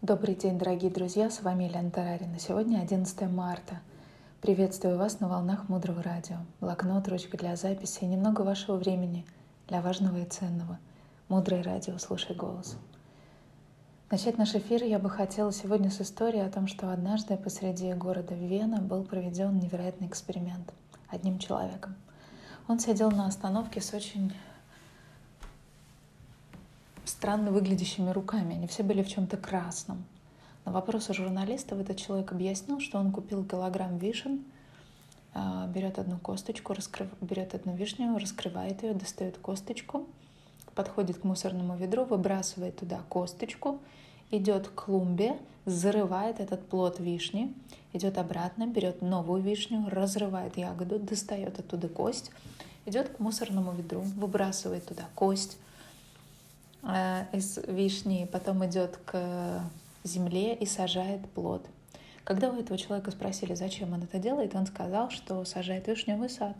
Добрый день, дорогие друзья, с вами Елена Тарарина. Сегодня 11 марта. Приветствую вас на волнах Мудрого Радио. Блокнот, ручка для записи и немного вашего времени для важного и ценного. Мудрое Радио, слушай голос. Начать наш эфир я бы хотела сегодня с истории о том, что однажды посреди города Вена был проведен невероятный эксперимент одним человеком. Он сидел на остановке с очень странно выглядящими руками. Они все были в чем-то красном. На вопросы журналистов этот человек объяснил, что он купил килограмм вишен, а, берет одну косточку, раскрыв... берет одну вишню, раскрывает ее, достает косточку, подходит к мусорному ведру, выбрасывает туда косточку, идет к клумбе, зарывает этот плод вишни, идет обратно, берет новую вишню, разрывает ягоду, достает оттуда кость, идет к мусорному ведру, выбрасывает туда кость, из вишни, потом идет к земле и сажает плод. Когда у этого человека спросили, зачем он это делает, он сказал, что сажает вишневый сад.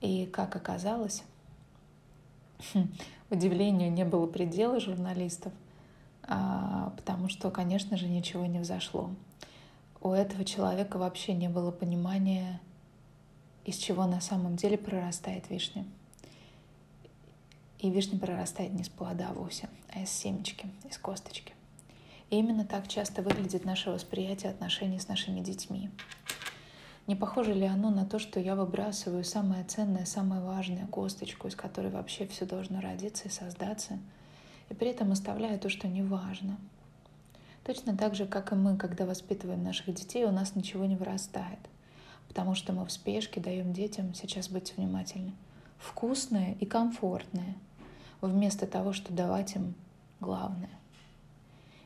И как оказалось, удивлению не было предела журналистов, а, потому что, конечно же, ничего не взошло. У этого человека вообще не было понимания, из чего на самом деле прорастает вишня. И вишня прорастает не с плода вовсе, а из семечки, из косточки. И именно так часто выглядит наше восприятие отношений с нашими детьми. Не похоже ли оно на то, что я выбрасываю самое ценное, самое важное косточку, из которой вообще все должно родиться и создаться, и при этом оставляю то, что не важно? Точно так же, как и мы, когда воспитываем наших детей, у нас ничего не вырастает, потому что мы в спешке даем детям, сейчас будьте внимательны, вкусное и комфортное – вместо того, чтобы давать им главное.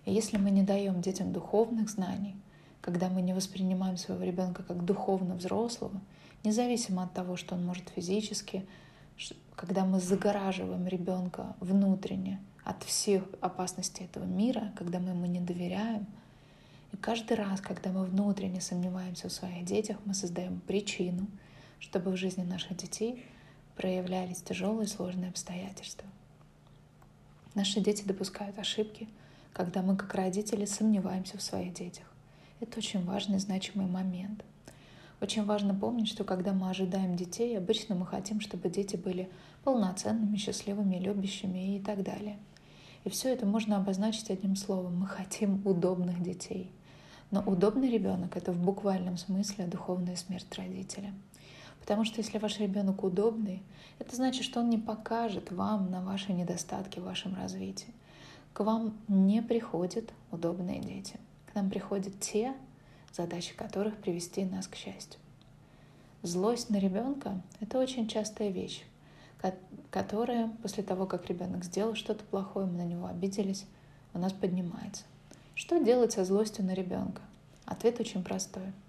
И если мы не даем детям духовных знаний, когда мы не воспринимаем своего ребенка как духовно взрослого, независимо от того, что он может физически, когда мы загораживаем ребенка внутренне от всех опасностей этого мира, когда мы ему не доверяем, и каждый раз, когда мы внутренне сомневаемся в своих детях, мы создаем причину, чтобы в жизни наших детей проявлялись тяжелые и сложные обстоятельства. Наши дети допускают ошибки, когда мы как родители сомневаемся в своих детях. Это очень важный, значимый момент. Очень важно помнить, что когда мы ожидаем детей, обычно мы хотим, чтобы дети были полноценными, счастливыми, любящими и так далее. И все это можно обозначить одним словом. Мы хотим удобных детей. Но удобный ребенок — это в буквальном смысле духовная смерть родителя — Потому что если ваш ребенок удобный, это значит, что он не покажет вам на ваши недостатки в вашем развитии. К вам не приходят удобные дети. К нам приходят те, задачи которых привести нас к счастью. Злость на ребенка — это очень частая вещь, которая после того, как ребенок сделал что-то плохое, мы на него обиделись, у нас поднимается. Что делать со злостью на ребенка? Ответ очень простой —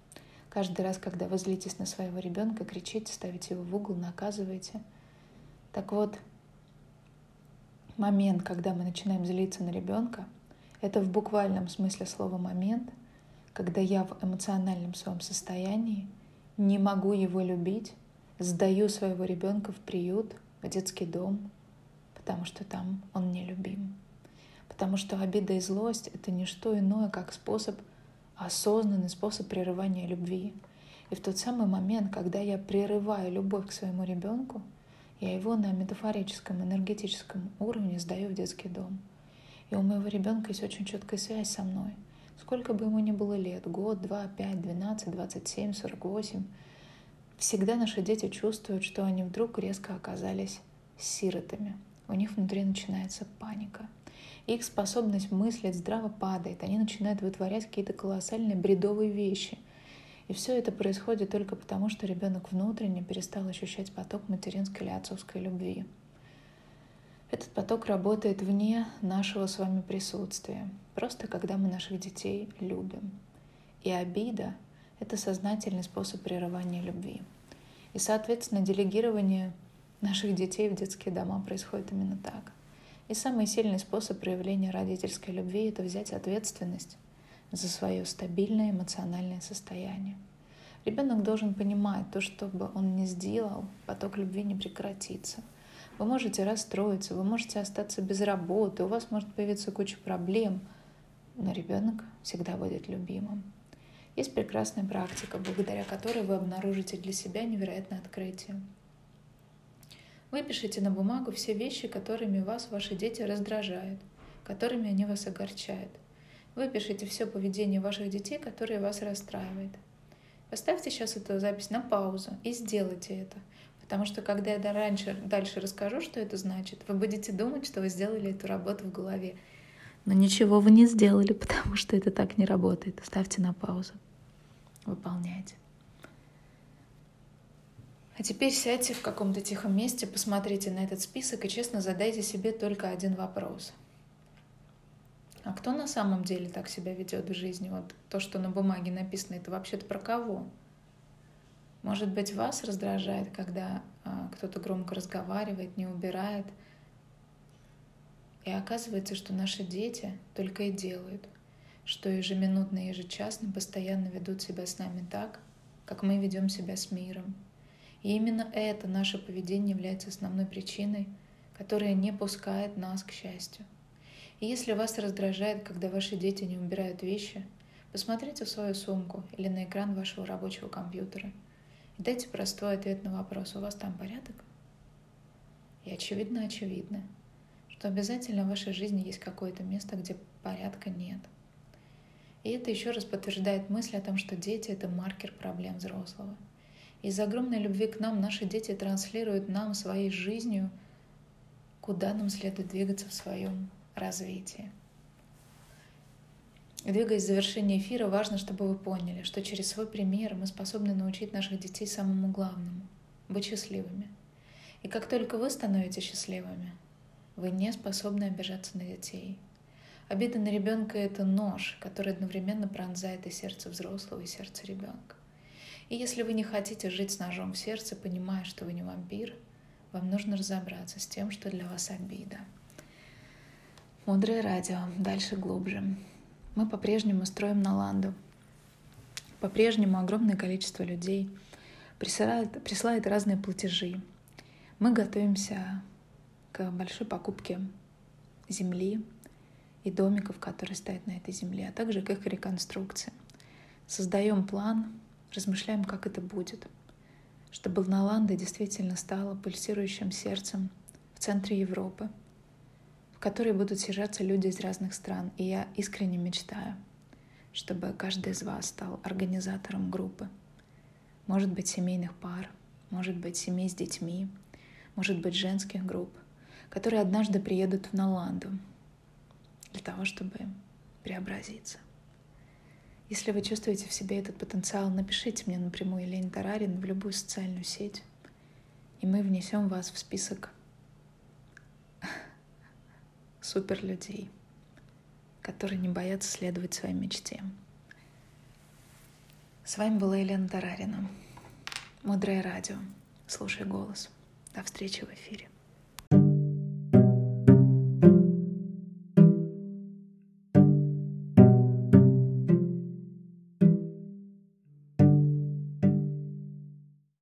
Каждый раз, когда вы злитесь на своего ребенка, кричите, ставите его в угол, наказываете. Так вот, момент, когда мы начинаем злиться на ребенка, это в буквальном смысле слова момент, когда я в эмоциональном своем состоянии не могу его любить, сдаю своего ребенка в приют, в детский дом, потому что там он не любим. Потому что обида и злость — это не что иное, как способ осознанный способ прерывания любви. И в тот самый момент, когда я прерываю любовь к своему ребенку, я его на метафорическом, энергетическом уровне сдаю в детский дом. И у моего ребенка есть очень четкая связь со мной. Сколько бы ему ни было лет, год, два, пять, двенадцать, двадцать семь, сорок восемь, всегда наши дети чувствуют, что они вдруг резко оказались сиротами. У них внутри начинается паника — их способность мыслить здраво падает, они начинают вытворять какие-то колоссальные бредовые вещи. И все это происходит только потому, что ребенок внутренне перестал ощущать поток материнской или отцовской любви. Этот поток работает вне нашего с вами присутствия, просто когда мы наших детей любим. И обида — это сознательный способ прерывания любви. И, соответственно, делегирование наших детей в детские дома происходит именно так — и самый сильный способ проявления родительской любви — это взять ответственность за свое стабильное эмоциональное состояние. Ребенок должен понимать, то, что бы он ни сделал, поток любви не прекратится. Вы можете расстроиться, вы можете остаться без работы, у вас может появиться куча проблем. но ребенок всегда будет любимым. Есть прекрасная практика, благодаря которой вы обнаружите для себя невероятное открытие. Выпишите на бумагу все вещи, которыми вас ваши дети раздражают, которыми они вас огорчают. Выпишите все поведение ваших детей, которое вас расстраивает. Поставьте сейчас эту запись на паузу и сделайте это. Потому что когда я раньше, дальше расскажу, что это значит, вы будете думать, что вы сделали эту работу в голове. Но ничего вы не сделали, потому что это так не работает. Ставьте на паузу. Выполняйте. А теперь сядьте в каком-то тихом месте, посмотрите на этот список и честно задайте себе только один вопрос. А кто на самом деле так себя ведет в жизни? Вот то, что на бумаге написано, это вообще-то про кого? Может быть, вас раздражает, когда а, кто-то громко разговаривает, не убирает. И оказывается, что наши дети только и делают, что ежеминутно и ежечасно постоянно ведут себя с нами так, как мы ведем себя с миром. И именно это наше поведение является основной причиной, которая не пускает нас к счастью. И если вас раздражает, когда ваши дети не убирают вещи, посмотрите в свою сумку или на экран вашего рабочего компьютера – Дайте простой ответ на вопрос, у вас там порядок? И очевидно, очевидно, что обязательно в вашей жизни есть какое-то место, где порядка нет. И это еще раз подтверждает мысль о том, что дети — это маркер проблем взрослого. Из огромной любви к нам наши дети транслируют нам своей жизнью, куда нам следует двигаться в своем развитии. Двигаясь к завершению эфира, важно, чтобы вы поняли, что через свой пример мы способны научить наших детей самому главному — быть счастливыми. И как только вы становитесь счастливыми, вы не способны обижаться на детей. Обида на ребенка — это нож, который одновременно пронзает и сердце взрослого, и сердце ребенка. И если вы не хотите жить с ножом в сердце, понимая, что вы не вампир, вам нужно разобраться с тем, что для вас обида. Мудрое радио. Дальше глубже. Мы по-прежнему строим Наланду. По-прежнему огромное количество людей присылает, присылает разные платежи. Мы готовимся к большой покупке земли и домиков, которые стоят на этой земле, а также к их реконструкции. Создаем план, размышляем, как это будет, чтобы Наланда действительно стала пульсирующим сердцем в центре Европы — в которой будут съезжаться люди из разных стран. И я искренне мечтаю, чтобы каждый из вас стал организатором группы. Может быть, семейных пар, может быть, семей с детьми, может быть, женских групп, которые однажды приедут в Наланду для того, чтобы преобразиться. Если вы чувствуете в себе этот потенциал, напишите мне напрямую Елена Тарарин в любую социальную сеть, и мы внесем вас в список суперлюдей, которые не боятся следовать своей мечте. С вами была Елена Тарарина. Мудрое радио. Слушай голос. До встречи в эфире.